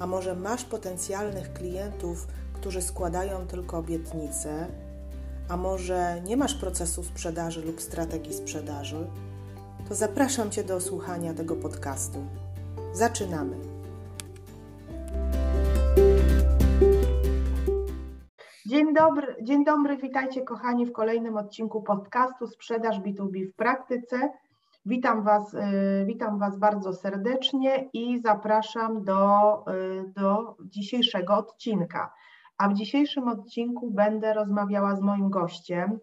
a może masz potencjalnych klientów, którzy składają tylko obietnice, a może nie masz procesu sprzedaży lub strategii sprzedaży, to zapraszam Cię do słuchania tego podcastu. Zaczynamy. Dzień dobry, dzień dobry, witajcie kochani w kolejnym odcinku podcastu Sprzedaż B2B w praktyce. Witam Was, y, witam Was bardzo serdecznie i zapraszam do, y, do dzisiejszego odcinka. A w dzisiejszym odcinku będę rozmawiała z moim gościem,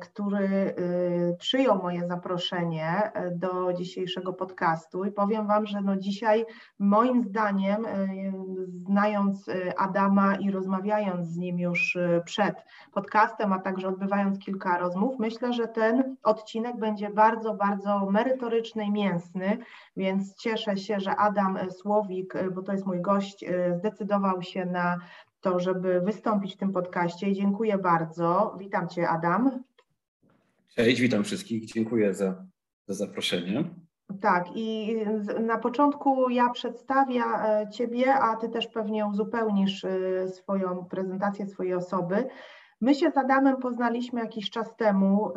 który e, przyjął moje zaproszenie e, do dzisiejszego podcastu i powiem Wam, że no dzisiaj moim zdaniem, znając Adama i rozmawiając z nim już przed podcastem, a także odbywając kilka rozmów, myślę, że ten odcinek będzie bardzo, bardzo merytoryczny i mięsny, więc cieszę się, że Adam Słowik, bo to jest mój gość, zdecydował się na to, żeby wystąpić w tym podcaście. Dziękuję bardzo. Witam Cię, Adam. Cześć, witam wszystkich. Dziękuję za, za zaproszenie. Tak, i na początku ja przedstawię e, Ciebie, a Ty też pewnie uzupełnisz e, swoją prezentację swojej osoby. My się z Adamem poznaliśmy jakiś czas temu,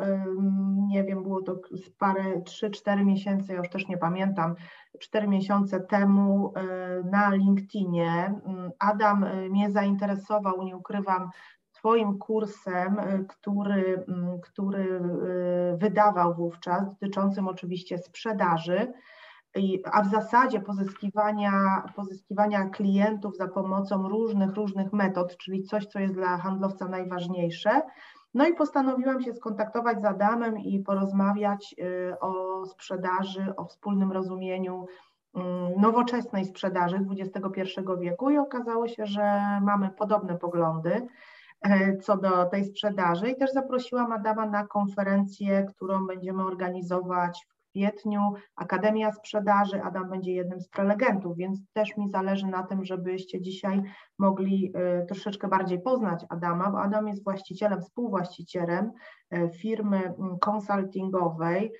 nie wiem, było to parę, 3-4 miesięcy, ja już też nie pamiętam, 4 miesiące temu e, na LinkedInie. Adam e, mnie zainteresował, nie ukrywam, Twoim kursem, e, który, który wydawał wówczas, dotyczącym oczywiście sprzedaży a w zasadzie pozyskiwania, pozyskiwania klientów za pomocą różnych, różnych metod, czyli coś, co jest dla handlowca najważniejsze. No i postanowiłam się skontaktować z Adamem i porozmawiać y, o sprzedaży, o wspólnym rozumieniu mm, nowoczesnej sprzedaży XXI wieku i okazało się, że mamy podobne poglądy e, co do tej sprzedaży i też zaprosiłam Adama na konferencję, którą będziemy organizować w kwietniu Akademia Sprzedaży. Adam będzie jednym z prelegentów, więc też mi zależy na tym, żebyście dzisiaj mogli y, troszeczkę bardziej poznać Adama, bo Adam jest właścicielem, współwłaścicielem y, firmy konsultingowej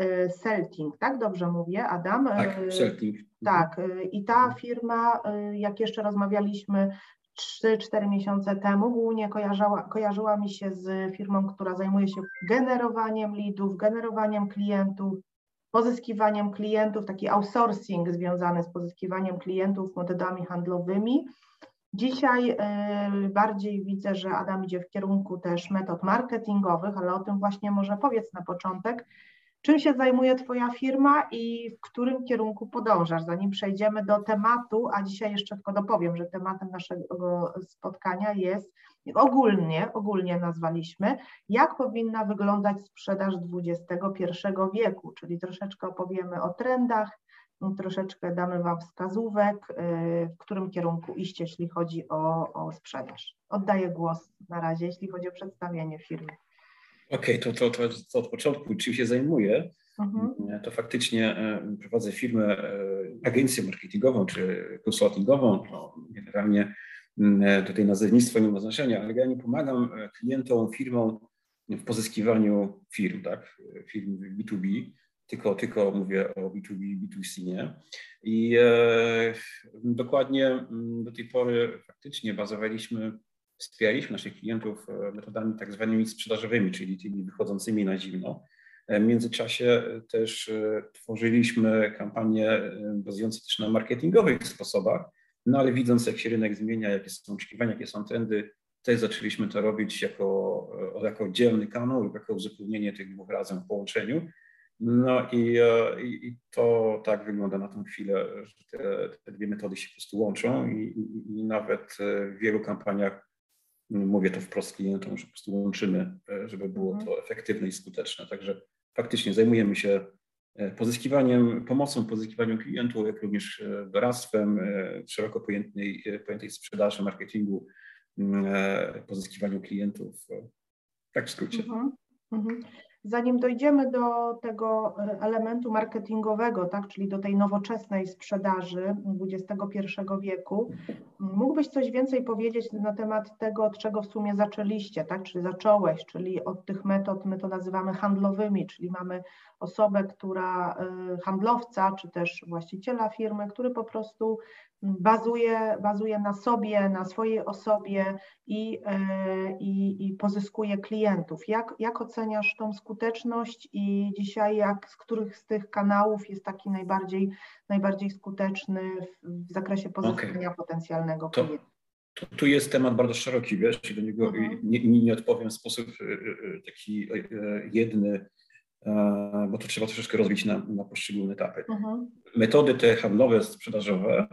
y, Celting, tak dobrze mówię, Adam? Tak, Celting. Tak, i ta firma, jak jeszcze rozmawialiśmy 3-4 miesiące temu, głównie kojarzyła, kojarzyła mi się z firmą, która zajmuje się generowaniem leadów, generowaniem klientów, pozyskiwaniem klientów, taki outsourcing związany z pozyskiwaniem klientów metodami handlowymi. Dzisiaj y, bardziej widzę, że Adam idzie w kierunku też metod marketingowych, ale o tym właśnie może powiedz na początek, Czym się zajmuje Twoja firma i w którym kierunku podążasz? Zanim przejdziemy do tematu, a dzisiaj jeszcze tylko dopowiem, że tematem naszego spotkania jest ogólnie, ogólnie nazwaliśmy, jak powinna wyglądać sprzedaż XXI wieku, czyli troszeczkę opowiemy o trendach, troszeczkę damy Wam wskazówek, y, w którym kierunku iść, jeśli chodzi o, o sprzedaż. Oddaję głos na razie, jeśli chodzi o przedstawienie firmy. Okej, okay, to, to, to, to, od początku, czym się zajmuję, mhm. to faktycznie e, prowadzę firmę, e, agencję marketingową czy konsultingową. No, generalnie mm, tutaj nazewnictwo nie ma znaczenia, ale ja nie pomagam e, klientom, firmom w pozyskiwaniu firm, tak, firm B2B, tylko, tylko mówię o B2B, B2C, nie? I e, dokładnie mm, do tej pory faktycznie bazowaliśmy wspieraliśmy naszych klientów e, metodami tak zwanymi sprzedażowymi, czyli tymi wychodzącymi na zimno. E, w międzyczasie też e, tworzyliśmy kampanie bazujące też na marketingowych sposobach, no ale widząc, jak się rynek zmienia, jakie są oczekiwania, jakie są trendy, też zaczęliśmy to robić jako, jako oddzielny kanał lub jako uzupełnienie tych dwóch razem w połączeniu. No i, i, i, to tak wygląda na tę chwilę, że te, te dwie metody się po prostu łączą i, i nawet w wielu kampaniach Mówię to wprost klientom, że po prostu łączymy, e, żeby było mhm. to efektywne i skuteczne. Także faktycznie zajmujemy się pozyskiwaniem, pomocą pozyskiwaniu klientów, jak również doradztwem, szeroko pojętej, pojętej sprzedaży, marketingu, pozyskiwaniu klientów. Tak w skrócie. Mhm. Mhm. Zanim dojdziemy do tego e, elementu marketingowego, tak, czyli do tej nowoczesnej sprzedaży XXI wieku, mógłbyś coś więcej powiedzieć na temat tego, od czego w sumie zaczęliście, tak, czyli zacząłeś, czyli od tych metod, my to nazywamy handlowymi, czyli mamy osobę, która, e, handlowca, czy też właściciela firmy, który po prostu bazuje, bazuje na sobie, na swojej osobie i, e, i, i pozyskuje klientów. Jak, jak oceniasz tą skuteczność i dzisiaj jak, z których z tych kanałów jest taki najbardziej, najbardziej skuteczny w, w zakresie pozyskania okay. potencjalnego klienta? To, tu jest temat bardzo szeroki, wiesz, i do niego mhm. nie, nie, odpowiem w sposób e, e, taki jedny, bo to trzeba troszeczkę rozbić na, na poszczególne etapy. Mhm. Metody te handlowe, sprzedażowe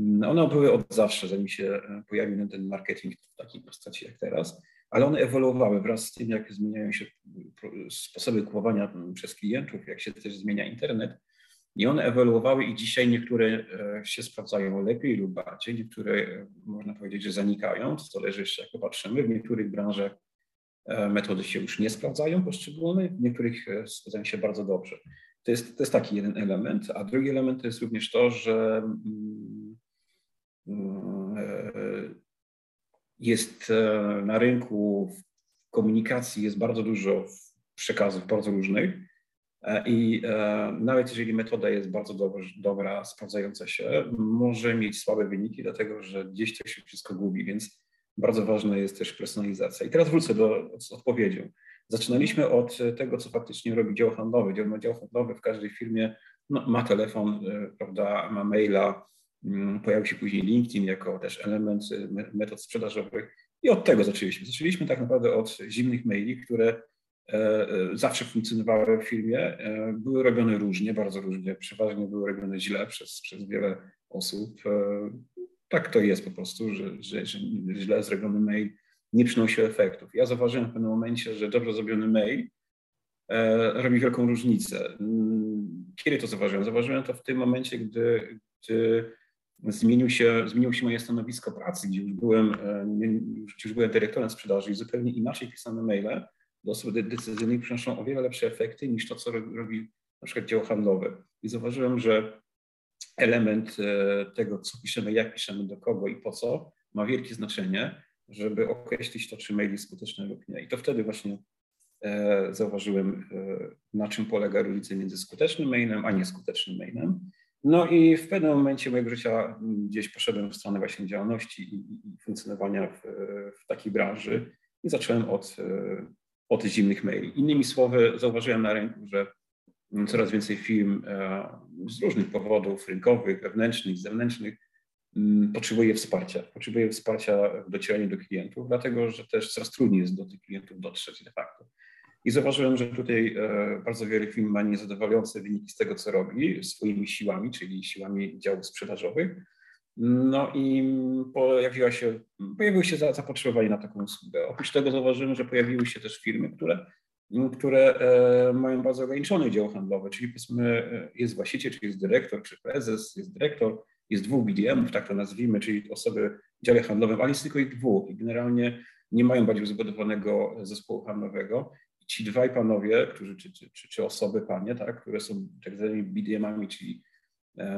one były od zawsze, zanim się e, pojawił ten marketing w takiej postaci jak teraz, ale one ewoluowały wraz z tym, jak zmieniają się sposoby kupowania przez klientów, jak się też zmienia internet. I one ewoluowały i dzisiaj niektóre e, się sprawdzają lepiej lub bardziej, niektóre e, można powiedzieć, że zanikają, to zależy jeszcze jak popatrzymy. W niektórych branżach metody się już nie sprawdzają poszczególne, w niektórych sprawdzają się bardzo dobrze. To jest, to jest taki jeden element, a drugi element to jest również to, że mm, E, jest e, na rynku komunikacji jest bardzo dużo przekazów bardzo różnych e, i nawet jeżeli metoda jest bardzo dobra, sprawdzająca się, może mieć słabe wyniki, dlatego że gdzieś to się wszystko gubi, więc bardzo ważna jest też personalizacja. I teraz wrócę do, z odpowiedzią. Zaczynaliśmy od tego, co faktycznie robi dział handlowy. Dział, dział handlowy w każdej firmie no, ma telefon, prawda, ma maila, pojawił się później LinkedIn jako też element y, metod sprzedażowych i od tego zaczęliśmy. Zaczęliśmy tak naprawdę od zimnych maili, które e, e, zawsze funkcjonowały w firmie. E, były robione różnie, bardzo różnie, przeważnie były robione źle przez, przez wiele osób. Tak to jest po prostu, że, że, że źle zrobiony mail nie przynosi efektów. Ja zauważyłem w pewnym momencie, że dobrze zrobiony mail robi wielką różnicę. Mm, kiedy to zauważyłem? Zauważyłem to w tym momencie, gdy, gdy zmienił się, zmieniło się moje stanowisko pracy, gdzie już byłem, e, już, byłem dyrektorem sprzedaży i zupełnie inaczej pisane maile do osób decyzyjnych przynoszą o wiele lepsze efekty niż to, co robi na przykład dział handlowy. I zauważyłem, że element e, tego, co piszemy, jak piszemy, do kogo i po co, ma wielkie znaczenie, żeby określić to, czy mail jest skuteczny lub nie. I to wtedy właśnie e, zauważyłem, na czym polega różnica między skutecznym mailem a nieskutecznym mailem. No i w pewnym momencie mojego życia gdzieś poszedłem w stronę właśnie działalności i, i funkcjonowania w, w, takiej branży i zacząłem od, od zimnych maili. Innymi słowy, zauważyłem na rynku, że coraz więcej firm e, z różnych powodów rynkowych, wewnętrznych, zewnętrznych mm, potrzebuje wsparcia. Potrzebuje wsparcia w docieraniu do klientów, dlatego że też coraz trudniej jest do tych klientów dotrzeć de facto. I zauważyłem, że tutaj e, bardzo wiele firm ma niezadowalające wyniki z tego, co robi swoimi siłami, czyli siłami działów sprzedażowych. No i pojawiła się, pojawiło się zapotrzebowanie na taką usługę. Oprócz tego zauważyłem, że pojawiły się też firmy, które, które e, mają bardzo ograniczony dział handlowy, czyli powiedzmy e, jest właściciel, czyli jest dyrektor, czy prezes, jest dyrektor, jest dwóch BDM-ów, tak to nazwijmy, czyli osoby w dziale handlowym, ale jest tylko ich dwóch i generalnie nie mają bardziej zbudowanego zespołu handlowego ci dwaj panowie, którzy, czy, czy, czy osoby, panie, tak, które są tak zwanymi BDM-ami, czyli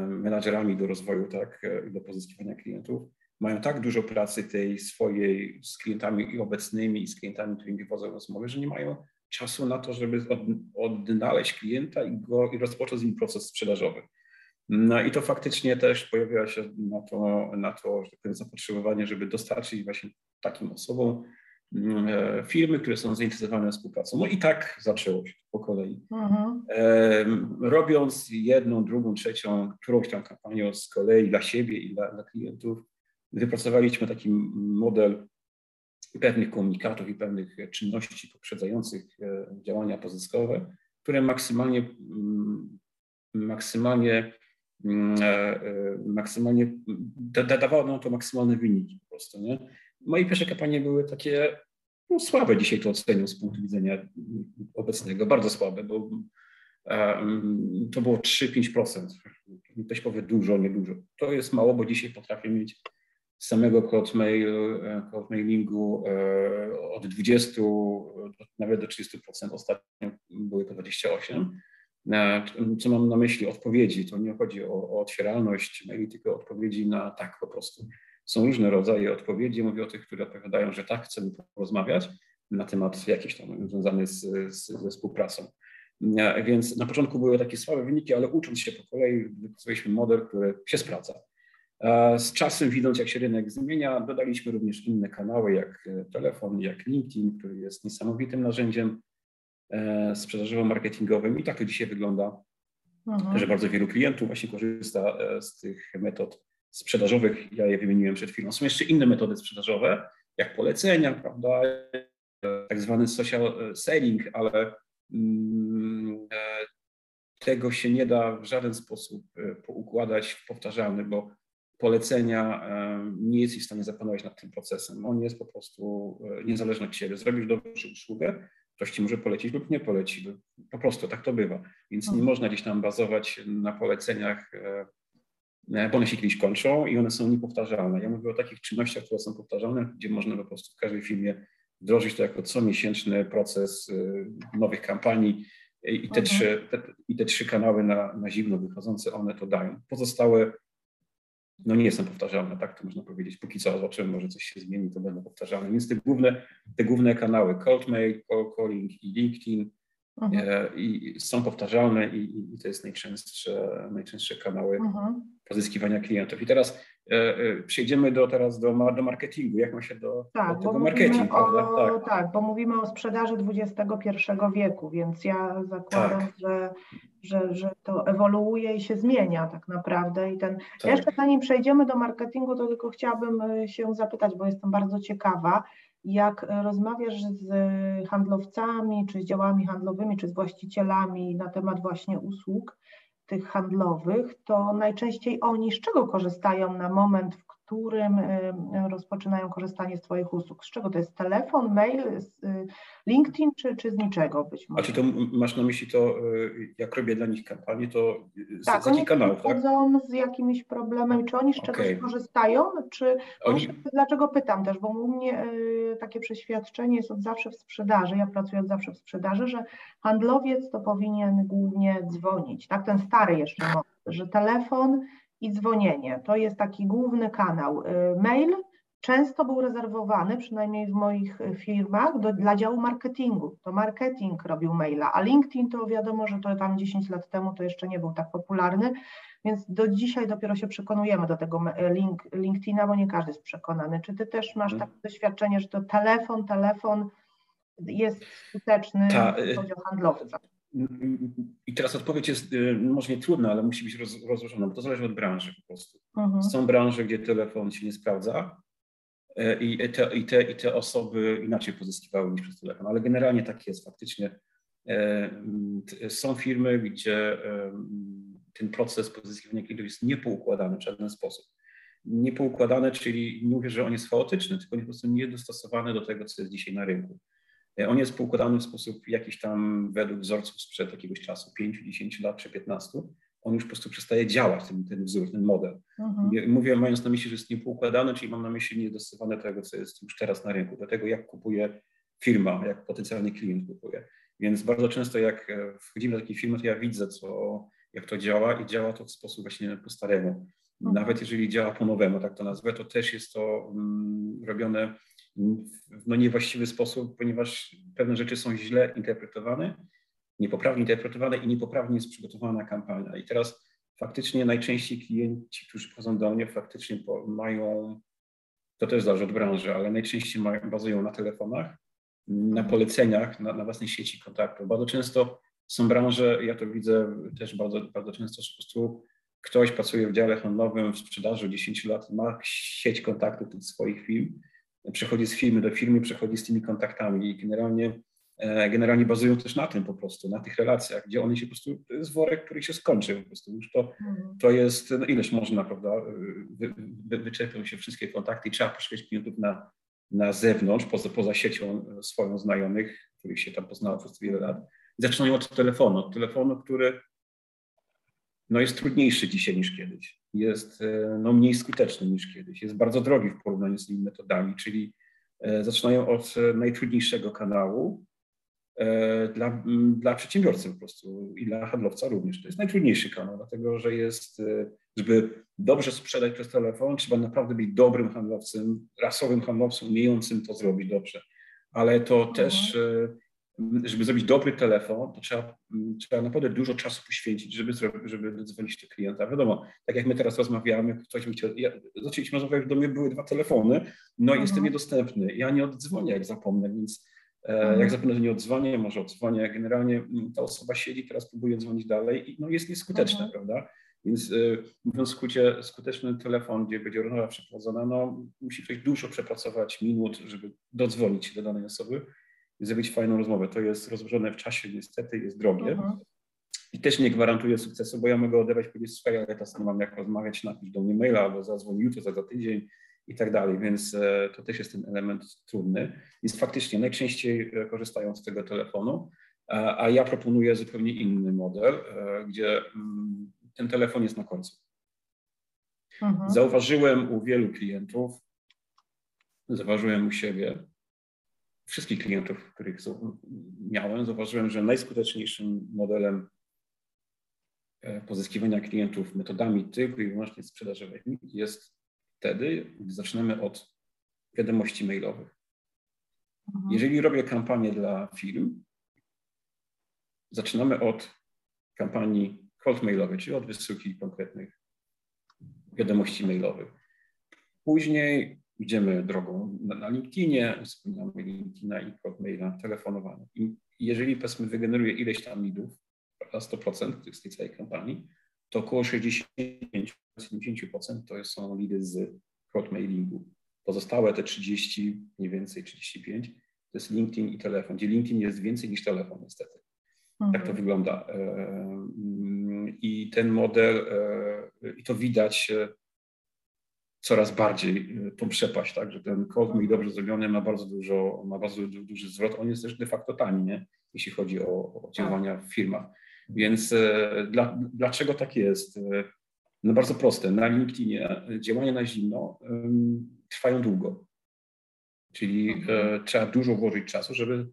menadżerami do rozwoju, tak, e, do pozyskiwania klientów, mają tak dużo pracy tej swojej z klientami i obecnymi, i z klientami, którymi prowadzą rozmowy, że nie mają czasu na to, żeby od, odnaleźć klienta i, go, i rozpocząć z nim proces sprzedażowy. No i to faktycznie też pojawiło się na to, na to że zapotrzebowanie, żeby dostarczyć właśnie takim osobom e, firmy, które są zainteresowane współpracą. No i tak zaczęło się po kolei. Mhm. Robiąc jedną, drugą, trzecią, którąś tam kampanię z kolei dla siebie i dla, dla klientów, wypracowaliśmy taki model pewnych komunikatów i pewnych czynności poprzedzających e, działania pozyskowe, które maksymalnie, mm, maksymalnie, mm, e, maksymalnie dawało nam to maksymalne wyniki po prostu. Nie? Moje pierwsze kampanie były takie no, słabe dzisiaj to ocenią z punktu widzenia obecnego, bardzo słabe, bo to było 3-5%. Ktoś powie dużo, niedużo. To jest mało, bo dzisiaj potrafię mieć z samego cold, mail, mailingu od 20 nawet do 30%. Ostatnio były to 28. Co mam na myśli? Odpowiedzi. To nie chodzi o, o otwieralność maili, tylko odpowiedzi na tak po prostu. Są różne rodzaje odpowiedzi. Mówię o tych, które odpowiadają, że tak, chcemy porozmawiać na temat jakiś tam związany z, z, ze współpracą. Więc na początku były takie słabe wyniki, ale ucząc się po kolei, wypracowaliśmy model, który się sprawdza. Z czasem, widząc jak się rynek zmienia, dodaliśmy również inne kanały, jak telefon, jak LinkedIn, który jest niesamowitym narzędziem e, sprzedażowo-marketingowym i tak to dzisiaj wygląda, mhm. że bardzo wielu klientów właśnie korzysta e, z tych metod sprzedażowych. Ja je wymieniłem przed chwilą. Są jeszcze inne metody sprzedażowe, jak polecenia, prawda, tak zwany social selling, ale mm, e, tego się nie da w żaden sposób poukładać w powtarzalny, bo polecenia nie jesteś w stanie zapanować nad tym procesem. On jest po prostu e, niezależny od ciebie. Zrobisz dobrą usługę, ktoś ci może polecić lub nie poleci. Po prostu tak to bywa. Więc nie mhm. można gdzieś tam bazować na poleceniach, e, e, bo one się kiedyś kończą i one są niepowtarzalne. Ja mówię o takich czynnościach, które są powtarzalne, gdzie można po prostu w każdej firmie wdrożyć to jako comiesięczny proces nowych kampanii i te, mhm. trzy, te, i te trzy kanały na, na zimno wychodzące, one to dają. Pozostałe no nie są powtarzalne, tak to można powiedzieć. Póki co zobaczymy, może coś się zmieni, to będą powtarzalne. Więc te główne, te główne kanały, Coldmail, Call Calling i LinkedIn mhm. e, i są powtarzalne i, i, to jest najczęstsze, najczęstsze kanały mhm. pozyskiwania klientów. I teraz E, e, przejdziemy do, teraz do, do marketingu. Jak ma się do, tak, do tego marketing, prawda? Tak. tak, bo mówimy o sprzedaży XXI wieku, więc ja zakładam, tak. że, że, że to ewoluuje i się zmienia tak naprawdę. I ten, tak. Jeszcze zanim przejdziemy do marketingu, to tylko chciałabym e, się zapytać, bo jestem bardzo ciekawa, jak rozmawiasz z handlowcami, czy z działami handlowymi, czy z właścicielami na temat właśnie usług, tych handlowych, to najczęściej oni z czego korzystają na moment, w którym rozpoczynają korzystanie z Twoich usług? Z czego to jest? Telefon, mail, y, LinkedIn czy, czy z niczego być może? A czy to masz na myśli to, y, jak robię dla nich kampanię, to z, tak, jakich kanałów, tak? z jakimiś problemem, czy oni z czegoś okay. korzystają, czy oni... dlaczego pytam też, bo u mnie y, takie przeświadczenie jest od zawsze w sprzedaży, ja pracuję od zawsze w sprzedaży, że handlowiec to powinien głównie dzwonić, tak, ten stary jeszcze że telefon i dzwonienie. To jest taki główny kanał. Y, mail często był rezerwowany, przynajmniej w moich y, firmach, do, dla działu marketingu. To marketing robił maila, a LinkedIn to wiadomo, że to tam 10 lat temu to jeszcze nie był tak popularny, więc do dzisiaj dopiero się przekonujemy do tego link, LinkedIna, bo nie każdy jest przekonany. Czy ty też masz mhm. takie doświadczenie, że to telefon, telefon jest skuteczny, Ta, chodzi o handlowca? I teraz odpowiedź jest y, może nie trudna, ale musi być roz, rozłożona, bo to zależy od branży po prostu. Mhm. Są branże, gdzie telefon się nie sprawdza e, i te, i, te, i te osoby inaczej pozyskiwały niż przez telefon, ale generalnie tak jest faktycznie. E, są firmy, gdzie ten proces pozyskiwania klientów jest niepoukładany w żaden sposób. Niepoukładany, czyli nie mówię, że on jest chaotyczny, tylko po prostu niedostosowany do tego, co jest dzisiaj na rynku. E, on jest poukładany w sposób jakiś tam według wzorców sprzed jakiegoś czasu, 5, 10 lat czy 15. On już po prostu przestaje działać, ten, ten wzór, ten model. Mhm. Mówię, mając na myśli, że jest niepoukładany, czyli mam na myśli niedostosowane do tego, co jest już teraz na rynku, do tego, jak kupuje firma, jak potencjalny klient kupuje. Więc bardzo często, jak e, wchodzimy do takiej firmy, to ja widzę, co, jak to działa i działa to w sposób właśnie po staremu. Mhm. Nawet jeżeli działa po nowemu, tak to nazwę, to też jest to mm, robione w no, niewłaściwy sposób, ponieważ pewne rzeczy są źle interpretowane, niepoprawnie interpretowane i niepoprawnie jest przygotowana kampania. I teraz faktycznie najczęściej klienci, którzy przychodzą do mnie, faktycznie mają, to też zależy od branży, ale najczęściej mają, bazują na telefonach, na poleceniach, na, na własnej sieci kontaktów. Bardzo często są branże, ja to widzę też bardzo, bardzo często, że po prostu ktoś pracuje w dziale handlowym w sprzedaży 10 lat, ma sieć kontaktów tych swoich firm przechodzi z firmy do firmy, przechodzi z tymi kontaktami i generalnie, e, generalnie bazują też na tym po prostu, na tych relacjach, gdzie one się po prostu, to jest worek, który się skończy po prostu, już to, mhm. to jest, no ileś można, prawda, wy, wy, wyczerpią się wszystkie kontakty i trzeba poszukać klientów na, na zewnątrz, poza, poza siecią swoją znajomych, których się tam poznało przez wiele lat, Zaczynają od telefonu, od telefonu, który no, jest trudniejszy dzisiaj niż kiedyś, jest e, no, mniej skuteczny niż kiedyś, jest bardzo drogi w porównaniu z innymi metodami, czyli e, zaczynają od najtrudniejszego kanału, dla, dla przedsiębiorcy po prostu i dla handlowca również. To jest najtrudniejszy kanał, dlatego że jest, żeby dobrze sprzedać przez telefon, trzeba naprawdę być dobrym handlowcem, rasowym handlowcem, umiejącym to zrobić dobrze. Ale to mhm. Żeby zrobić dobry telefon, to trzeba, trzeba naprawdę dużo czasu poświęcić, żeby, żeby dzwonić do klienta. Wiadomo, tak jak my teraz rozmawiamy, ktoś mi chciał, ja, zaczęliśmy rozmawiać, do mnie były dwa telefony, no mhm. jestem niedostępny. Ja nie oddzwonię, jak zapomnę, więc E, mhm. Jak zapewne nie odzwonię, może odzwonię. Generalnie mm, ta osoba siedzi, teraz próbuje dzwonić dalej i no jest nieskuteczna, mhm. prawda? Więc y, mówiąc w skrócie, skuteczny telefon, gdzie będzie rozmowa przeprowadzona, no musi ktoś dużo przepracować minut, żeby dodzwonić się do danej osoby i zrobić fajną rozmowę. To jest rozłożone w czasie, niestety jest drogie. Mhm. I też nie gwarantuje sukcesu, bo ja mogę odebrać i powiedzieć, słuchaj, ale teraz nie mam jak rozmawiać, napisz do mnie maila albo zadzwoń jutro, za, za tydzień i tak dalej, więc e, to też jest ten element trudny. Więc faktycznie najczęściej e, korzystają z tego telefonu, a ja proponuję zupełnie inny model, e, gdzie mm, ten telefon jest na końcu. Mhm. Zauważyłem u wielu klientów, zauważyłem u siebie, wszystkich klientów, których miałem, zauważyłem, że najskuteczniejszym modelem pozyskiwania klientów metodami tylko i wyłącznie sprzedażowymi jest wtedy, gdy zaczynamy od wiadomości mailowych. Mhm. Jeżeli robię kampanię dla firm, zaczynamy od kampanii cold mailowej, czyli od wysyłki konkretnych wiadomości mailowych. Później idziemy drogą na, na LinkedInie, wspomniamy LinkedIna i cold maila, telefonowanie. I jeżeli powiedzmy wygeneruje ileś tam lidów, 100% z tej całej kampanii, to około 60-70% to są lidy z hotmailingu. Pozostałe te 30, mniej więcej 35, to jest LinkedIn i telefon, gdzie LinkedIn jest więcej niż telefon niestety. Mhm. Tak to wygląda. E, I ten model, e, i to widać e, coraz bardziej tą przepaść, tak, że ten mail dobrze zrobiony ma bardzo dużo, ma bardzo duży zwrot. On jest też de facto tani, nie? jeśli chodzi o, o działania w firmach. Więc e, dla, dlaczego tak jest? E, no bardzo proste. Na LinkedInie działania na zimno trwają długo. Czyli mhm. trzeba dużo włożyć czasu, żeby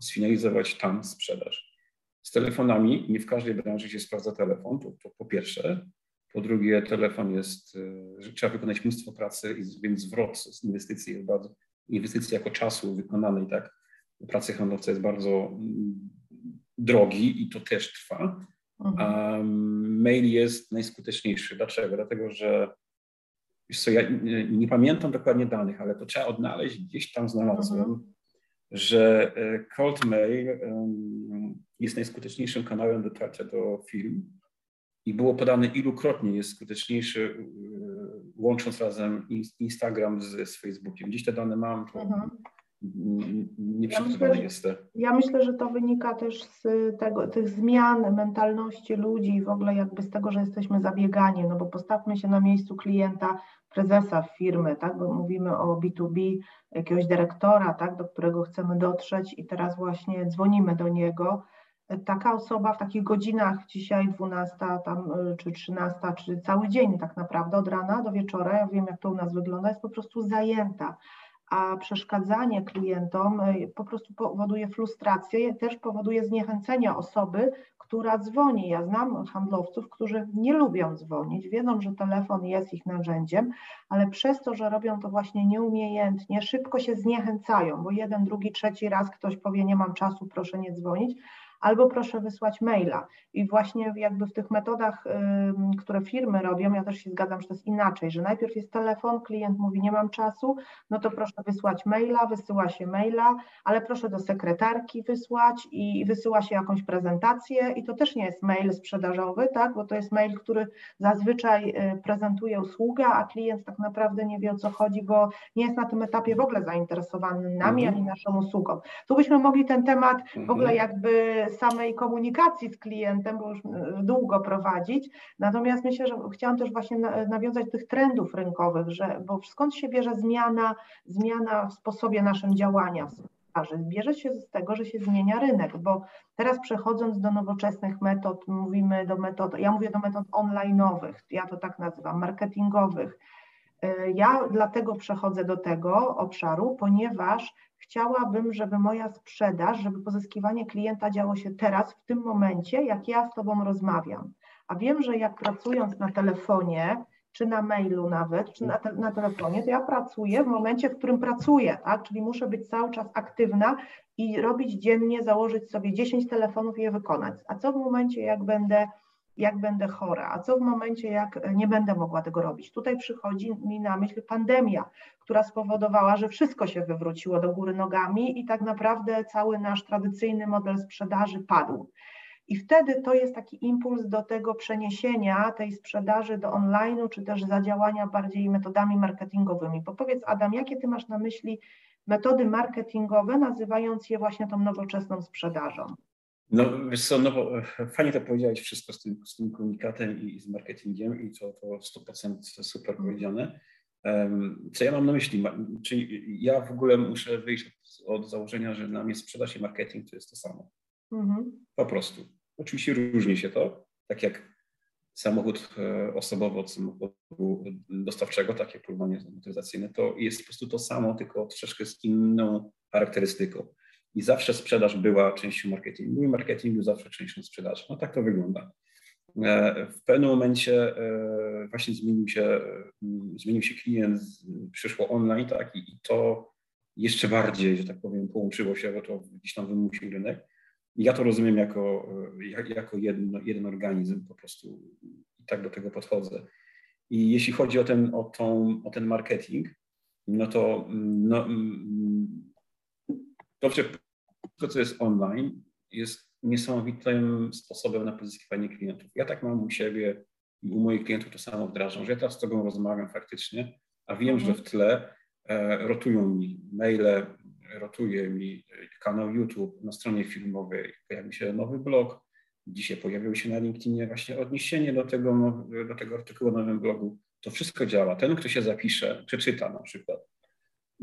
sfinalizować tam sprzedaż. Z telefonami nie w każdej branży się sprawdza telefon, to, to po pierwsze. Po drugie, telefon jest, że trzeba wykonać mnóstwo pracy, więc zwrot z inwestycji jest bardzo, inwestycji jako czasu wykonanej, tak, pracy handlowca jest bardzo mm, drogi i to też trwa. Mhm. mail jest najskuteczniejszy. Dlaczego? Dlatego, że wiesz co, ja nie, pamiętam dokładnie danych, ale to trzeba odnaleźć, gdzieś tam znalazłem, mhm. że e, cold mail jest najskuteczniejszym kanałem dotarcia do firm i było podane ilukrotnie jest skuteczniejszy e, łącząc razem Instagram z, z Facebookiem. Gdzieś te dane mam, to mhm nie ja myślę, jest. Ja myślę, że to wynika też z tego, tych zmian mentalności ludzi i w ogóle jakby z tego, że jesteśmy zabiegani, no bo postawmy się na miejscu klienta, prezesa firmy, tak, bo mówimy o B2B, jakiegoś dyrektora, tak, do którego chcemy dotrzeć i teraz właśnie dzwonimy do niego. Taka osoba w takich godzinach, dzisiaj 12 tam, czy 13, czy cały dzień tak naprawdę, od rana do wieczora, ja wiem jak to u nas wygląda, jest po prostu zajęta a przeszkadzanie klientom y, po prostu powoduje frustrację, też powoduje zniechęcenie osoby, która dzwoni. Ja znam handlowców, którzy nie lubią dzwonić, wiedzą, że telefon jest ich narzędziem, ale przez to, że robią to właśnie nieumiejętnie, szybko się zniechęcają, bo jeden, drugi, trzeci raz ktoś powie: Nie mam czasu, proszę nie dzwonić albo proszę wysłać maila. I właśnie jakby w tych metodach, które firmy robią, ja też się zgadzam, że to jest inaczej, że najpierw jest telefon, klient mówi nie mam czasu, no to proszę wysłać maila, wysyła się maila, ale proszę do sekretarki wysłać i wysyła się jakąś prezentację i to też nie jest mail sprzedażowy, tak, bo to jest mail, który zazwyczaj y, prezentuje usługę, a klient tak naprawdę nie wie o co chodzi, bo nie jest na tym etapie w ogóle zainteresowany nami mhm. ani naszą usługą. Tu byśmy mogli ten temat w ogóle mhm. jakby samej komunikacji z klientem, bo już e, długo prowadzić. Natomiast myślę, że chciałam też właśnie nawiązać tych trendów rynkowych, że, bo skąd się bierze zmiana, zmiana w sposobie naszym działania, sprzedaży? Bierze się z tego, że się zmienia rynek, bo teraz przechodząc do nowoczesnych metod, mówimy do metod, ja mówię do metod online'owych, ja to tak nazywam, marketingowych. E, ja dlatego przechodzę do tego obszaru, ponieważ chciałabym, żeby moja sprzedaż, żeby pozyskiwanie klienta działo się teraz, w tym momencie, jak ja z Tobą rozmawiam. A wiem, że jak pracując na telefonie, czy na mailu nawet, czy na, te, na, telefonie, to ja pracuję w momencie, w którym pracuję, tak? Czyli muszę być cały czas aktywna i robić dziennie, założyć sobie 10 telefonów i je wykonać. A co w momencie, jak będę, jak będę chora? A co w momencie, jak nie będę mogła tego robić? Tutaj przychodzi mi na myśl pandemia, która spowodowała, że wszystko się wywróciło do góry nogami i tak naprawdę cały nasz tradycyjny model sprzedaży padł. I wtedy to jest taki impuls do tego przeniesienia tej sprzedaży do online'u, czy też zadziałania bardziej metodami marketingowymi. Bo powiedz Adam, jakie ty masz na myśli metody marketingowe, nazywając je właśnie tą nowoczesną sprzedażą? No wiesz co, no bo e, fajnie to powiedziałeś wszystko z tym, z tym komunikatem i, z marketingiem i to, to 100% super mm. powiedziane. Um, co ja mam na myśli? Czyli ja w ogóle muszę wyjść od, od założenia, że dla mnie sprzedaż i marketing to jest to samo. Mm-hmm. Po prostu. Oczywiście różni się to, tak jak samochód e, osobowy od samochodu dostawczego, takie porównanie motoryzacyjne, to jest po prostu to samo, tylko troszeczkę z inną charakterystyką. I zawsze sprzedaż była częścią marketingu i marketingu zawsze częścią sprzedaży. No tak to wygląda. E, w pewnym momencie e, właśnie zmienił się, zmienił się klient, przyszło online, tak, i to jeszcze bardziej, że tak powiem, połączyło się, bo to gdzieś tam wymusił rynek. Ja to rozumiem jako, jako jeden, jeden organizm po prostu i tak do tego podchodzę. I jeśli chodzi o ten, o tą, o ten marketing, no to no, dobrze, to co jest online jest niesamowitym sposobem na pozyskiwanie klientów. Ja tak mam u siebie i u moich klientów to samo wdrażam, że ja teraz z tobą rozmawiam faktycznie, a wiem, mhm. że w tle e, rotują mi maile, rotuje mi kanał YouTube, na stronie filmowej pojawił się nowy blog. Dzisiaj pojawił się na LinkedInie właśnie odniesienie do tego, do tego artykułu na nowym blogu. To wszystko działa. Ten, kto się zapisze, przeczyta na przykład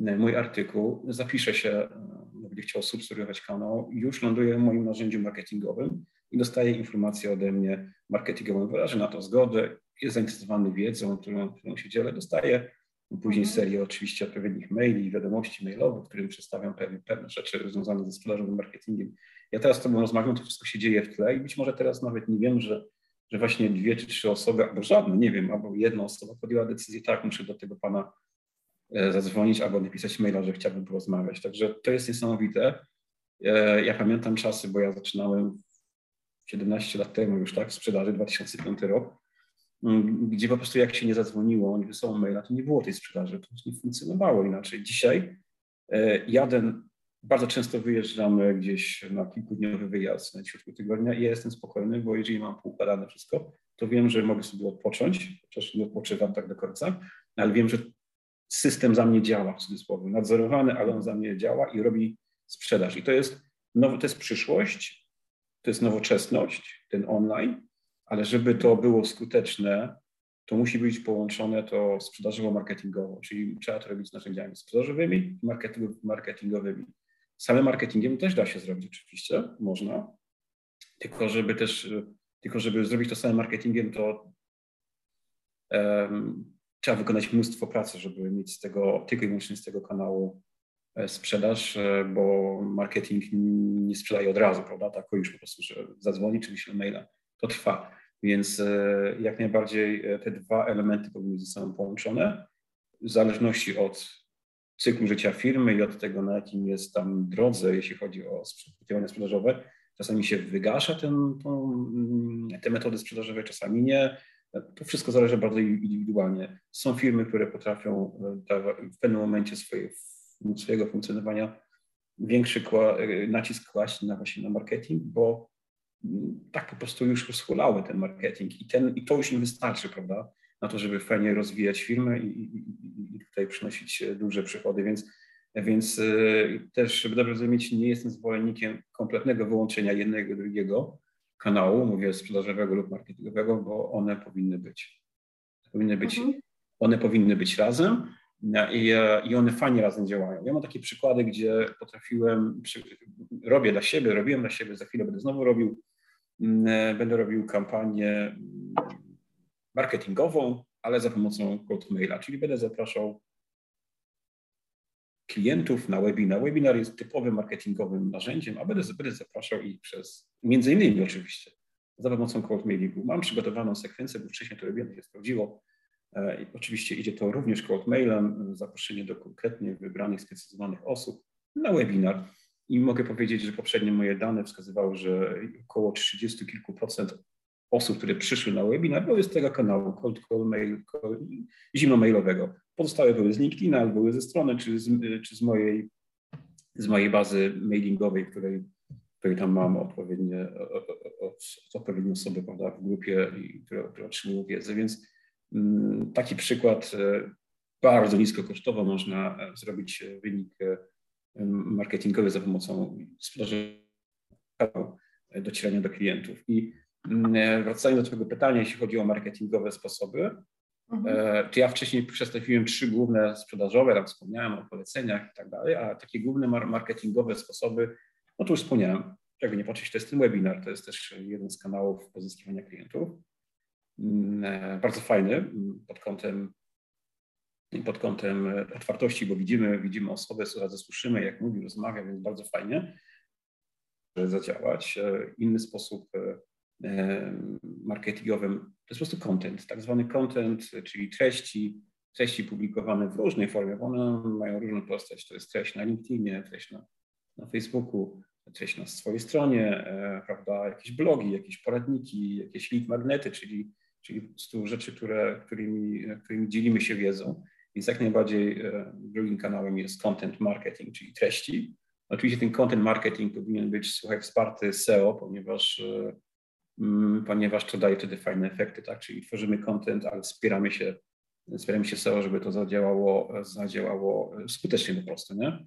e, mój artykuł, zapisze się, e, będzie chciał subskrybować kanał, już ląduje w moim narzędziu marketingowym i dostaje informacje ode mnie marketingową, wyraży na to zgodę, jest zainteresowany wiedzą, którą, którą się dzielę, dostaje Później mhm. serię oczywiście odpowiednich maili, wiadomości mailowych, w którym przedstawiam pewne, pewne rzeczy związane ze sprzedażą i marketingiem. Ja teraz z Tobą rozmawiam, to wszystko się dzieje w tle i być może teraz nawet nie wiem, że, że właśnie dwie czy trzy osoby, albo żadne, nie wiem, albo jedna osoba podjęła decyzję, tak, muszę do tego Pana zadzwonić albo napisać maila, że chciałbym porozmawiać. Także to jest niesamowite. E, ja pamiętam czasy, bo ja zaczynałem 17 lat temu już, tak, w sprzedaży, 2005 rok gdzie po prostu jak się nie zadzwoniło, nie wysłało maila, to nie było tej sprzedaży, to nie funkcjonowało inaczej. Dzisiaj e, jadę, bardzo często wyjeżdżamy gdzieś na kilkudniowy wyjazd na środku tygodnia i ja jestem spokojny, bo jeżeli mam poukładane wszystko, to wiem, że mogę sobie odpocząć, chociaż nie odpoczywam tak do końca, ale wiem, że system za mnie działa, w cudzysłowie, nadzorowany, ale on za mnie działa i robi sprzedaż. I to jest, to jest przyszłość, to jest nowoczesność, ten online, ale żeby to było skuteczne, to musi być połączone to sprzedażowo-marketingowo, czyli trzeba to robić z narzędziami sprzedażowymi i marketingowymi. Samym marketingiem też da się zrobić oczywiście, można, tylko żeby też, tylko żeby zrobić to samym marketingiem, to um, trzeba wykonać mnóstwo pracy, żeby mieć z tego, tylko i wyłącznie z tego kanału e, sprzedaż, e, bo marketing nie sprzedaje od razu, prawda? Tak, już po prostu, że zadzwoni czy wyśle maila to trwa. Więc e, jak najbardziej te dwa elementy powinny ze sobą połączone, w zależności od cyklu życia firmy i od tego, na jakim jest tam drodze, jeśli chodzi o działania sprzedażowe. Czasami się wygasza ten, tą, mm, te metody sprzedażowe, czasami nie. To wszystko zależy bardzo indywidualnie. Są firmy, które potrafią e, w pewnym momencie swoje, swojego funkcjonowania większy nacisk kłaść na właśnie na marketing, bo tak po prostu już rozchulały ten marketing i, ten, i to już im wystarczy, prawda, na to, żeby fajnie rozwijać firmę i, i, i tutaj przynosić duże przychody, więc, więc też, żeby dobrze zrozumieć, nie jestem zwolennikiem kompletnego wyłączenia jednego drugiego kanału, mówię sprzedażowego lub marketingowego, bo one powinny być. Powinny być, mhm. one powinny być razem, i, i one fajnie razem działają. Ja mam takie przykłady, gdzie potrafiłem, robię dla siebie, robiłem dla siebie, za chwilę będę znowu robił, będę robił kampanię marketingową, ale za pomocą cold maila, czyli będę zapraszał klientów na webinar. Webinar jest typowym marketingowym narzędziem, a będę, będę zapraszał ich przez, między innymi oczywiście, za pomocą cold mailingu. Mam przygotowaną sekwencję, bo wcześniej to webinar się sprawdziło. E, oczywiście idzie to również cold mailem, zaproszenie do konkretnie wybranych, sprecyzowanych osób na webinar. I mogę powiedzieć, że poprzednie moje dane wskazywały, że około 30 kilku procent osób, które przyszły na webinar, były z tego kanału cold call mail, zimno-mailowego. Pozostałe były z LinkedIna, były ze strony, czy z, czy z, mojej, z mojej bazy mailingowej, której, której tam mam odpowiednie, od, odpowiednie osoby prawda, w grupie, które, które otrzymują wiedzę. Więc mm, taki przykład e, bardzo niskokosztowo można e, zrobić e, wynik marketingowy za pomocą sprzedaży docierania do klientów. I wracając do Twojego pytania, jeśli chodzi o marketingowe sposoby, mhm. E, to ja wcześniej przedstawiłem trzy główne sprzedażowe, tam wspomniałem o poleceniach i tak dalej, a takie główne marketingowe sposoby, no to już wspomniałem, czego nie patrzeć, to jest ten webinar, to jest też jeden z kanałów pozyskiwania klientów. Mm, e, bardzo fajny mm, pod kątem pod kątem otwartości, bo widzimy, widzimy osobę, z słyszymy, jak mówi, rozmawia, więc bardzo fajnie zadziałać. E, inny sposób marketingowym, to jest po prostu content, tak zwany content, czyli treści, treści publikowane w różnej formie, bo one mają różną postać. To jest treść na LinkedInie, treść na, na Facebooku, treść na swojej stronie, e, prawda, jakieś blogi, jakieś poradniki, jakieś lead magnety, czyli, czyli po prostu rzeczy, które, którymi, którymi dzielimy się wiedzą. Więc jak najbardziej e, drugim kanałem jest content marketing, czyli treści. Oczywiście ten content marketing powinien być, słuchaj, wsparty SEO, ponieważ e, ponieważ to daje wtedy fajne efekty, tak? Czyli tworzymy content, ale wspieramy się, wspieramy się SEO, żeby to zadziałało, zadziałało skutecznie po prostu, nie?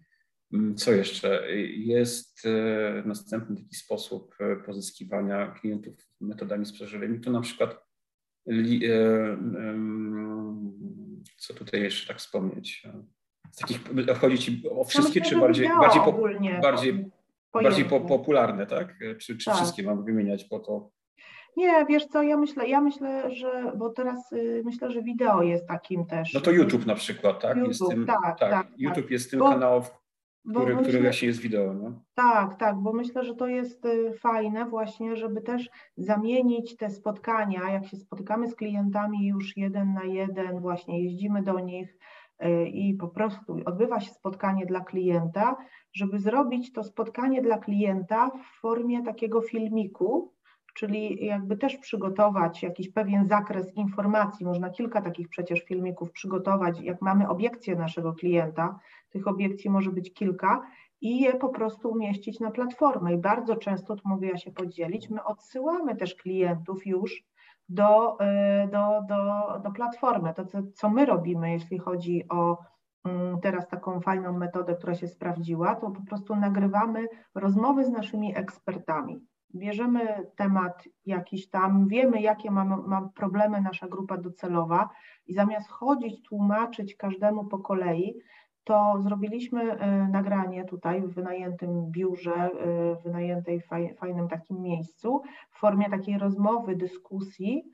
Mm, co jeszcze? Jest e, następny taki sposób e, pozyskiwania klientów metodami sprzedażowymi, to na przykład e, co tutaj jeszcze tak wspomnieć? Z takich, chodzi Ci o wszystkie, czy bardziej, bardziej, po, bardziej, bardziej po, popularne, tak? Czy, czy tak. wszystkie mam wymieniać po to? Nie, wiesz co, ja myślę, ja myślę, że, bo teraz y, myślę, że wideo jest takim też. No to YouTube na przykład, tak? YouTube, jest tym, tak, tak, tak, YouTube tak. jest tym bo, kanałem, który, myślę, który właśnie jest wideo. No? Tak, tak, bo myślę, że to jest y, fajne właśnie, żeby też zamienić te spotkania, jak się spotykamy z klientami już jeden na jeden, właśnie jeździmy do nich y, i po prostu odbywa się spotkanie dla klienta, żeby zrobić to spotkanie dla klienta w formie takiego filmiku, czyli jakby też przygotować jakiś pewien zakres informacji. Można kilka takich przecież filmików przygotować, jak mamy obiekcje naszego klienta, tych obiekcji może być kilka i je po prostu umieścić na platformę. I bardzo często, tu mogę ja się podzielić, my odsyłamy też klientów już do, y, do, do, do platformy. To, co, co my robimy, jeśli chodzi o mm, teraz taką fajną metodę, która się sprawdziła, to po prostu nagrywamy rozmowy z naszymi ekspertami bierzemy temat jakiś tam, wiemy, jakie ma problemy nasza grupa docelowa i zamiast chodzić, tłumaczyć każdemu po kolei, to zrobiliśmy e, nagranie tutaj w wynajętym biurze, e, w wynajętej fajnym takim miejscu, w formie takiej rozmowy, dyskusji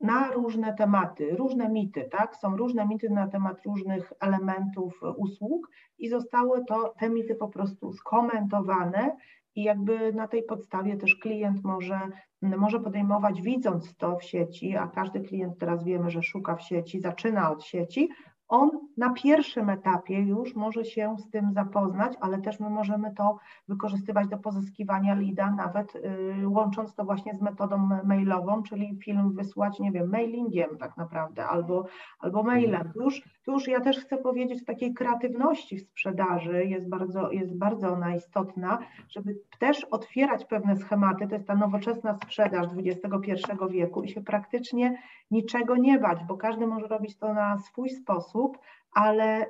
na różne tematy, różne mity, tak? Są różne mity na temat różnych elementów usług i zostały to, te mity po prostu skomentowane i jakby na tej podstawie też klient może, może podejmować, widząc to w sieci, a każdy klient teraz wiemy, że szuka w sieci, zaczyna od sieci, on na pierwszym etapie już może się z tym zapoznać, ale też my możemy to wykorzystywać do pozyskiwania lida, nawet y, łącząc to właśnie z metodą mailową, czyli film wysłać, nie wiem, mailingiem tak naprawdę, albo, albo mailem. Tu już, tu już ja też chcę powiedzieć takiej kreatywności w sprzedaży, jest bardzo, jest bardzo ona istotna, żeby też otwierać pewne schematy, to jest ta nowoczesna sprzedaż XXI wieku i się praktycznie niczego nie bać, bo każdy może robić to na swój sposób, ale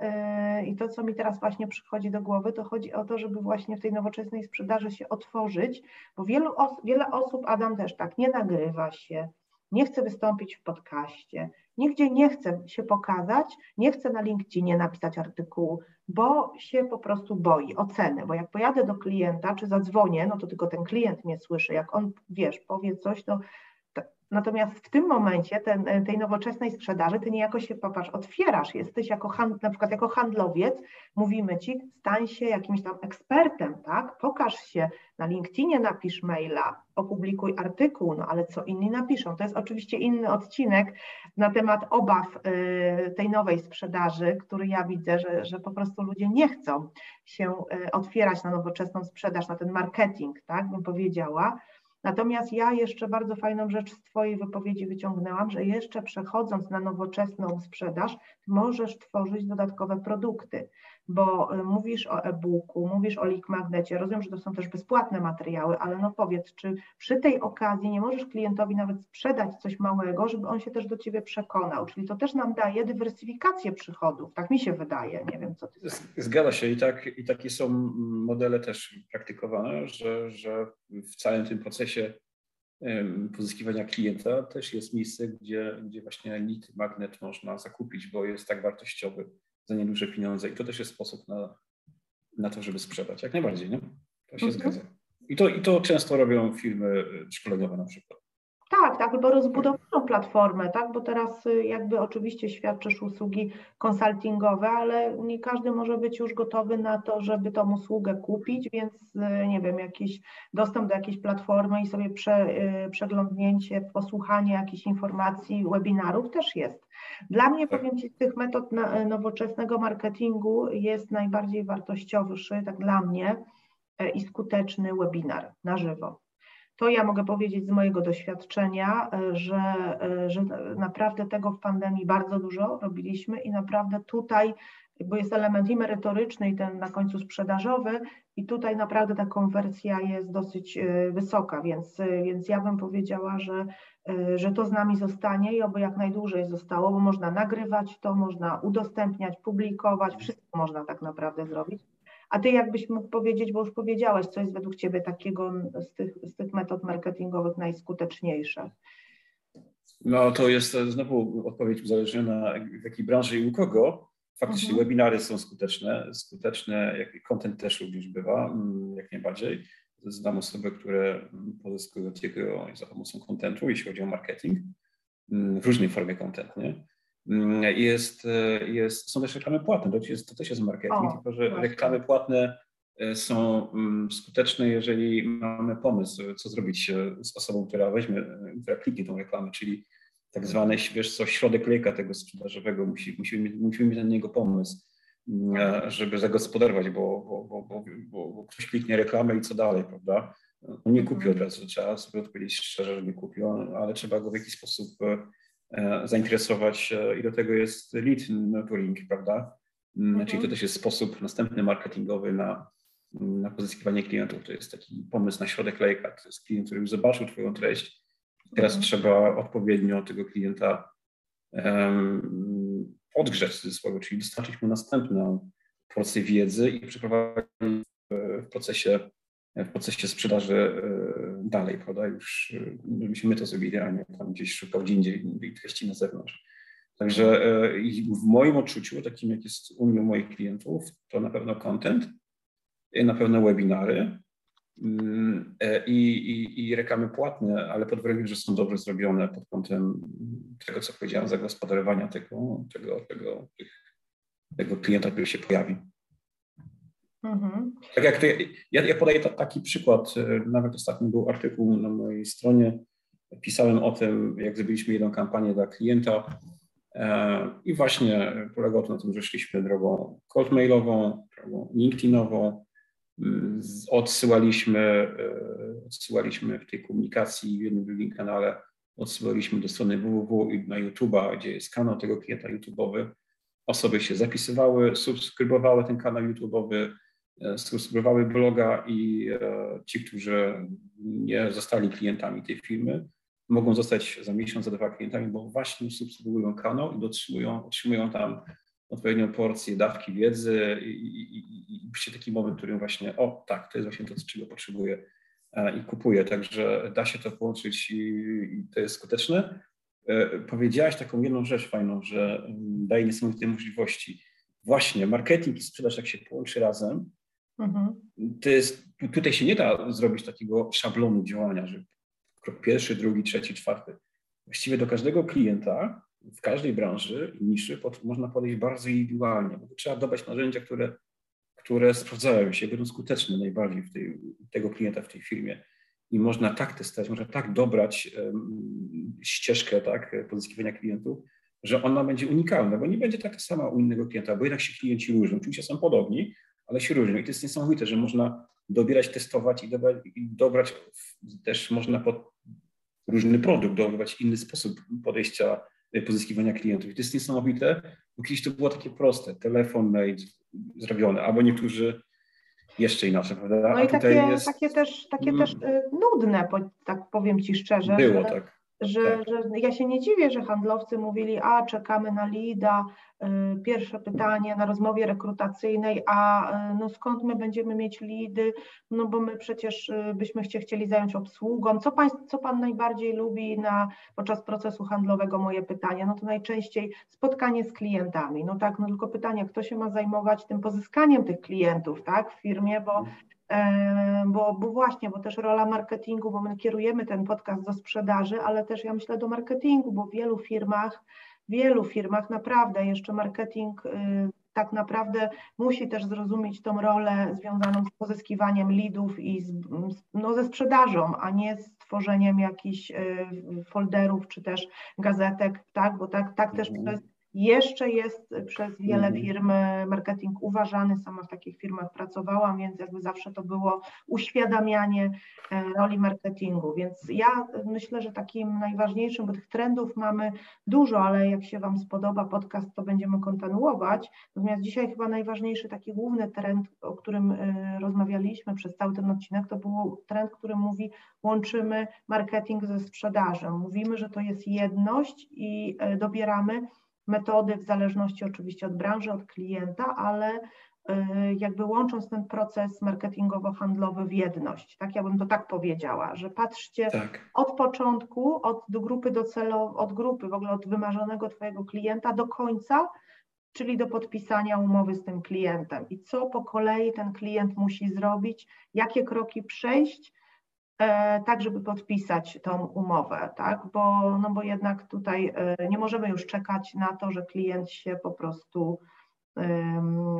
yy, i to, co mi teraz właśnie przychodzi do głowy, to chodzi o to, żeby właśnie w tej nowoczesnej sprzedaży się otworzyć, bo wielu os wiele osób, Adam też tak, nie nagrywa się, nie chce wystąpić w podcaście, nigdzie nie chce się pokazać, nie chce na LinkedInie napisać artykułu, bo się po prostu boi oceny, bo jak pojadę do klienta czy zadzwonię, no to tylko ten klient mnie słyszy, jak on, wiesz, powie coś, to Natomiast w tym momencie ten, tej nowoczesnej sprzedaży ty niejako się, popatrz, otwierasz, jesteś jako hand, na przykład jako handlowiec, mówimy ci, stań się jakimś tam ekspertem, tak? Pokaż się na LinkedInie, napisz maila, opublikuj artykuł, no ale co inni napiszą. To jest oczywiście inny odcinek na temat obaw y, tej nowej sprzedaży, który ja widzę, że, że po prostu ludzie nie chcą się y, otwierać na nowoczesną sprzedaż, na ten marketing, tak bym powiedziała Natomiast ja jeszcze bardzo fajną rzecz z Twojej wypowiedzi wyciągnęłam, że jeszcze przechodząc na nowoczesną sprzedaż, możesz tworzyć dodatkowe produkty bo y, mówisz o e-booku, mówisz o link magnecie, rozumiem, że to są też bezpłatne materiały, ale no powiedz, czy przy tej okazji nie możesz klientowi nawet sprzedać coś małego, żeby on się też do Ciebie przekonał, czyli to też nam daje dywersyfikację przychodów, tak mi się wydaje, nie wiem co Ty Zgadza się i, tak, i takie są modele też praktykowane, że, że w całym tym procesie pozyskiwania klienta też jest miejsce, gdzie, gdzie właśnie lit magnet można zakupić, bo jest tak wartościowy za nieduże pieniądze i to też jest sposób na, na to, żeby sprzedać. Jak najbardziej, nie? To się mhm. zgadza. I to, I to często robią firmy szkoleniowe na przykład. Tak, tak, albo rozbudowaną platformę, tak, bo teraz y, jakby oczywiście świadczysz usługi konsultingowe, ale nie każdy może być już gotowy na to, żeby tą usługę kupić, więc y, nie wiem, jakiś dostęp do jakiejś platformy i sobie prze, y, przeglądnięcie, posłuchanie jakichś informacji, webinarów też jest. Dla mnie, tak. powiem Ci, z tych metod nowoczesnego marketingu jest najbardziej wartościowy, tak dla mnie, i skuteczny webinar na żywo to ja mogę powiedzieć z mojego doświadczenia, e, że, e, że naprawdę tego w pandemii bardzo dużo robiliśmy i naprawdę tutaj, bo jest element i merytoryczny, i ten na końcu sprzedażowy, i tutaj naprawdę ta konwersja jest dosyć e, wysoka, więc, więc ja bym powiedziała, że, że to z nami zostanie i oby jak najdłużej zostało, bo można nagrywać to, można udostępniać, publikować, wszystko można tak naprawdę zrobić. A ty jakbyś mógł powiedzieć, bo już powiedziałeś, co jest według ciebie takiego z tych, z tych metod marketingowych najskuteczniejsze? No to jest znowu odpowiedź uzależniona w jakiej branży i u kogo. Faktycznie mhm. webinary są skuteczne, skuteczne, jak content też również bywa, mm, jak najbardziej. Znam osoby, które pozyskują tego za pomocą kontentu, jeśli chodzi o marketing, mm, w różnej formie content, nie? Mm, jest, e, jest, są też reklamy płatne, to, jest, to też jest marketing, o, tylko że właśnie. reklamy płatne e, są mm, skuteczne, jeżeli mamy pomysł, co zrobić e, z osobą, która weźmie, która kliknie tą reklamę, czyli tak zwany, wiesz co, środek lejka tego sprzedażowego, musi, musimy, musimy mieć na niego pomysł, mm, żeby zagospodarować, bo, bo, bo, bo, bo ktoś kliknie reklamę i co dalej, prawda? On nie kupi od razu, trzeba sobie odpowiedzieć szczerze, że nie kupił, ale trzeba go w jakiś sposób zainteresować i do tego jest lead nurturing, prawda? Mm, mhm. Czyli to też jest sposób następny marketingowy na, na pozyskiwanie klientów. To jest taki pomysł na środek lejka. To jest klient, który już zobaczył Twoją treść. Teraz mhm. trzeba odpowiednio tego klienta um, odgrzeć w cudzysłowie, czyli dostarczyć mu następną porcję wiedzy i przeprowadzić w procesie w procesie sprzedaży e, dalej, prawda? Już żebyśmy my to zrobili, a nie tam gdzieś szukał gdzie indziej treści na zewnątrz. Także e, w moim odczuciu, takim jak jest u mnie, u moich klientów, to na pewno content, na pewno webinary mm, e, i, i, i reklamy płatne, ale pod warunkiem, że są dobrze zrobione pod kątem tego, co powiedziałem, zagospodarowania tego, tego, tego, tego klienta, który się pojawi. Mhm. Tak jak to, ja, ja podaję taki przykład, e, nawet ostatnio był artykuł na mojej stronie, pisałem o tym, jak zrobiliśmy jedną kampanię dla klienta e, i właśnie polegało to na tym, że szliśmy drogą cold mailową, drogą LinkedInową, odsyłaliśmy, e, odsyłaliśmy w tej komunikacji w jednym drugim kanale, odsyłaliśmy do strony www i na YouTube'a, gdzie jest kanał tego klienta YouTube'owy. Osoby się zapisywały, subskrybowały ten kanał YouTube'owy, subskrybowały bloga i e, ci, którzy nie zostali klientami tej firmy, mogą zostać za miesiąc, za dwa klientami, bo właśnie subskrybują kanał i otrzymują, tam odpowiednią porcję dawki wiedzy i, i, i, i taki moment, w którym właśnie, o tak, to jest właśnie to, czego potrzebuję i kupuje. Także da się to połączyć i, i to jest skuteczne. Powiedziałaś taką jedną rzecz fajną, że mm, daje niesamowite możliwości. Właśnie, marketing i sprzedaż, jak się połączy razem, mhm. to jest, tutaj się nie da zrobić takiego szablonu działania, że krok pierwszy, drugi, trzeci, czwarty. Właściwie do każdego klienta w każdej branży i niszy pod, można podejść bardzo indywidualnie, bo trzeba dobrać narzędzia, które, które sprawdzają się, będą skuteczne najbardziej w tej, tego klienta w tej firmie. I można tak testować, można tak dobrać um, ścieżkę tak, pozyskiwania klientów, że ona będzie unikalna, bo nie będzie taka sama u innego klienta, bo jednak się klienci różnią. Oczywiście są podobni, ale się różnią. I to jest niesamowite, że można dobierać, testować i dobrać, i dobrać też można pod różny produkt, dobrać inny sposób podejścia E, pozyskiwania klientów. I to jest niesamowite, bo kiedyś to było takie proste, telefon, mail zrobione, albo niektórzy jeszcze inaczej, prawda? No i takie, jest... takie też, takie mm. też e, nudne, tak powiem Ci szczerze. Było, że, tak. Że, tak. że ja się nie dziwię, że handlowcy mówili, a czekamy na lida, Y, pierwsze pytanie na rozmowie rekrutacyjnej, a y, no skąd my będziemy mieć lidy, no bo my przecież y, byśmy się chcieli zająć obsługą. Co pan, co pan najbardziej lubi na, podczas procesu handlowego? Moje pytanie, no to najczęściej spotkanie z klientami. No tak, no tylko pytanie, kto się ma zajmować tym pozyskaniem tych klientów, tak, w firmie, bo e, bo, bo właśnie, bo też rola marketingu, bo my kierujemy ten podcast do sprzedaży, ale też ja myślę do marketingu, bo w wielu firmach wielu firmach naprawdę jeszcze marketing y, tak naprawdę musi też zrozumieć tą rolę związaną z pozyskiwaniem leadów i z, no, ze sprzedażą, a nie z tworzeniem jakichś y, folderów czy też gazetek, tak, bo tak, tak też mhm. przez jeszcze jest przez wiele mhm. firm marketing uważany, sama w takich firmach pracowałam, więc jakby zawsze to było uświadamianie e, roli marketingu. Więc ja myślę, że takim najważniejszym, bo tych trendów mamy dużo, ale jak się Wam spodoba podcast, to będziemy kontynuować. Natomiast dzisiaj chyba najważniejszy taki główny trend, o którym e, rozmawialiśmy przez cały ten odcinek, to był trend, który mówi, łączymy marketing ze sprzedażą. Mówimy, że to jest jedność i e, dobieramy metody w zależności oczywiście od branży, od klienta, ale y, jakby łącząc ten proces marketingowo-handlowy w jedność. Tak, ja bym to tak powiedziała, że patrzcie tak. od początku, od do grupy docelowej, od grupy, w ogóle od wymarzonego Twojego klienta do końca, czyli do podpisania umowy z tym klientem i co po kolei ten klient musi zrobić, jakie kroki przejść, tak, żeby podpisać tą umowę, tak? Bo, no bo jednak tutaj e, nie możemy już czekać na to, że klient się po prostu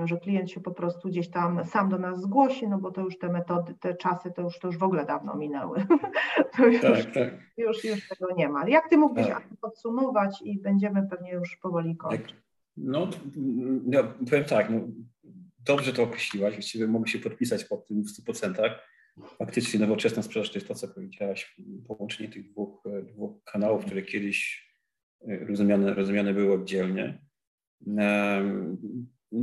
że klient się po prostu gdzieś tam sam do nas zgłosi, no bo to już te metody, te czasy to już, to już w ogóle dawno minęły. to już, tak, tak. Już, już tego nie ma. Jak ty mógłbyś tak. podsumować i będziemy pewnie już powoli kończyć? No, no powiem tak, no, dobrze to określiłaś, właściwie mogę się podpisać pod tym w 100% faktycznie nowoczesna sprzedaż to jest to, co powiedziałaś, połączenie tych dwóch, dwóch kanałów, które kiedyś e, rozumiane, rozumiane były oddzielnie.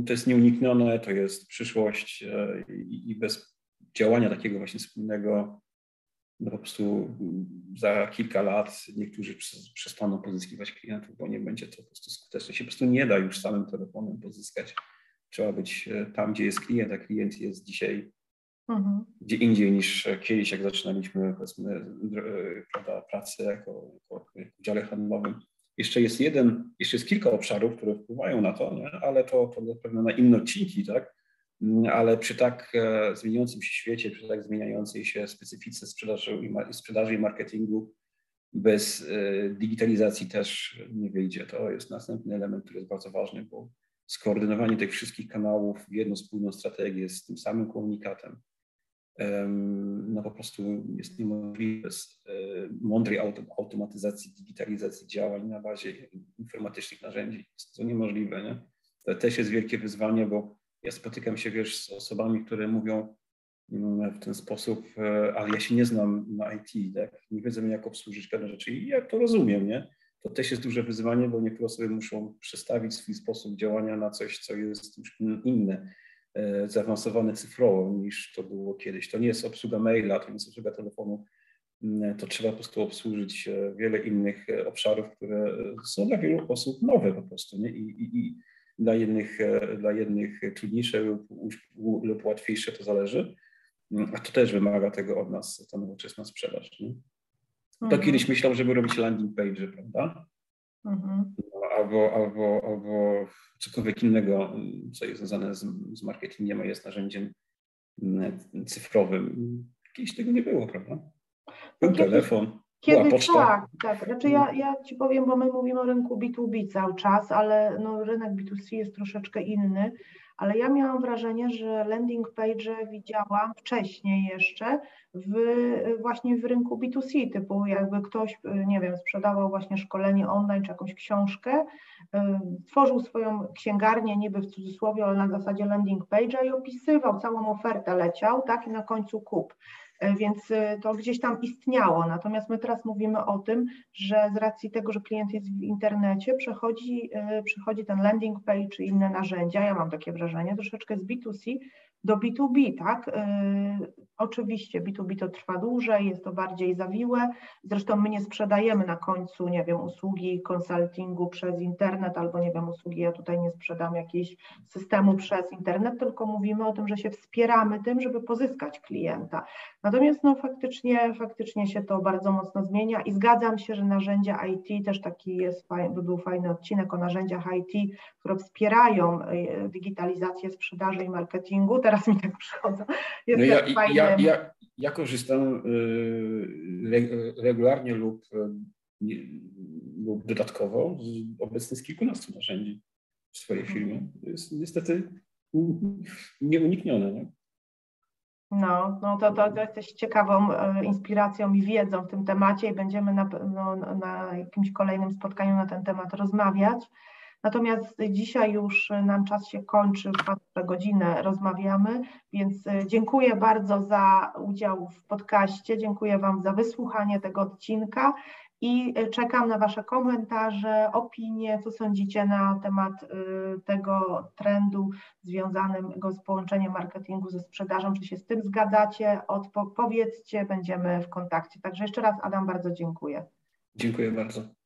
To jest nieuniknione, to jest przyszłość e, i bez działania takiego właśnie wspólnego, no po prostu za kilka lat niektórzy przestaną pozyskiwać klientów, bo nie będzie to po prostu skuteczne. Się po prostu nie da już samym telefonem pozyskać. Trzeba być e, tam, gdzie jest klient, a klient jest dzisiaj mhm. gdzie indziej niż kiedyś, jak zaczynaliśmy powiedzmy, prawda, pracę jako, jako w dziale handlowym. Jeszcze jest jeden, jeszcze jest kilka obszarów, które wpływają na to, nie? ale to, to zapewne na inne odcinki, tak? Ale przy tak e, zmieniającym się świecie, przy tak zmieniającej się specyfice sprzedaży i, sprzedaży i marketingu, bez e, digitalizacji też nie wyjdzie. To jest następny element, który jest bardzo ważny, bo skoordynowanie tych wszystkich kanałów w jedną spójną strategię z tym samym komunikatem, no po prostu jest niemożliwe bez e, mądrej automatyzacji, digitalizacji działań na bazie informatycznych narzędzi. Jest to niemożliwe. Nie? To też jest wielkie wyzwanie, bo ja spotykam się wiesz, z osobami, które mówią mm, w ten sposób, e, ale ja się nie znam na IT, tak? nie wiedzą jak obsłużyć pewne rzeczy i ja to rozumiem, nie? To też jest duże wyzwanie, bo niektóre osoby muszą przestawić swój sposób działania na coś, co jest już inne zaawansowane cyfrowo niż to było kiedyś. To nie jest obsługa maila, to nie jest obsługa telefonu, mm, to trzeba po prostu obsłużyć e, wiele innych e, obszarów, które są dla wielu osób nowe po prostu. Nie? I, i, i dla, jednych, dla jednych trudniejsze lub, lub łatwiejsze to zależy. a to też wymaga tego od nas, ta nowoczesna sprzedaż. Nie? To Mhm. kiedyś myślał, żeby robić landing page, prawda? Mhm. No, albo, albo, albo cokolwiek innego, co jest związane z, z marketingiem, a jest narzędziem mm, cyfrowym. Kiedyś tego nie było, prawda? Był Kiedyś- telefon, Kiedy poczta. tak, tak. Znaczy ja, ja Ci powiem, bo my mówimy o rynku B2B cały czas, ale no, rynek B2C jest troszeczkę inny, ale ja miałam wrażenie, że landing page widziałam wcześniej jeszcze w, właśnie w rynku B2C, typu jakby ktoś, nie wiem, sprzedawał właśnie szkolenie online czy jakąś książkę, y, tworzył swoją księgarnię niby w cudzysłowie, ale na zasadzie landing page'a i opisywał, całą ofertę leciał, tak, i na końcu kup. E, Więc y, to gdzieś tam istniało. Natomiast my teraz mówimy o tym, że z racji tego, że klient jest w internecie, przechodzi, y, przechodzi ten landing page czy inne narzędzia. Ja mam takie wrażenie, troszeczkę z B2C do B2B, tak? Y, Oczywiście B2B to trwa dłużej, jest to bardziej zawiłe. Zresztą my nie sprzedajemy na końcu, nie wiem, usługi konsultingu przez internet albo nie wiem, usługi, ja tutaj nie sprzedam jakiegoś systemu przez internet, tylko mówimy o tym, że się wspieramy tym, żeby pozyskać klienta. Natomiast no faktycznie, faktycznie się to bardzo mocno zmienia i zgadzam się, że narzędzia IT, też taki jest, by był fajny odcinek o narzędziach IT, które wspierają y, digitalizację sprzedaży i marketingu. Teraz mi tak przychodzą. Jest No ja, też fajny, ja, ja, ja korzystam y, re- regularnie lub, y, lub dodatkowo z, obecnie z kilkunastu narzędzi w swojej firmie. To jest niestety nieuniknione. Nie? No, no to, to, to jesteś ciekawą e, inspiracją i wiedzą w tym temacie i będziemy na, pewno na jakimś kolejnym spotkaniu na ten temat rozmawiać. Natomiast dzisiaj już nam czas się kończy, w godzinę rozmawiamy, więc e, dziękuję bardzo za udział w podcaście, dziękuję Wam za wysłuchanie tego odcinka i e, czekam na Wasze komentarze, opinie, co sądzicie na temat e, tego trendu związanego z połączeniem marketingu ze sprzedażą, czy się z tym zgadzacie, Odpo- powiedzcie, będziemy w kontakcie. Także jeszcze raz Adam bardzo dziękuję. Dziękuję bardzo.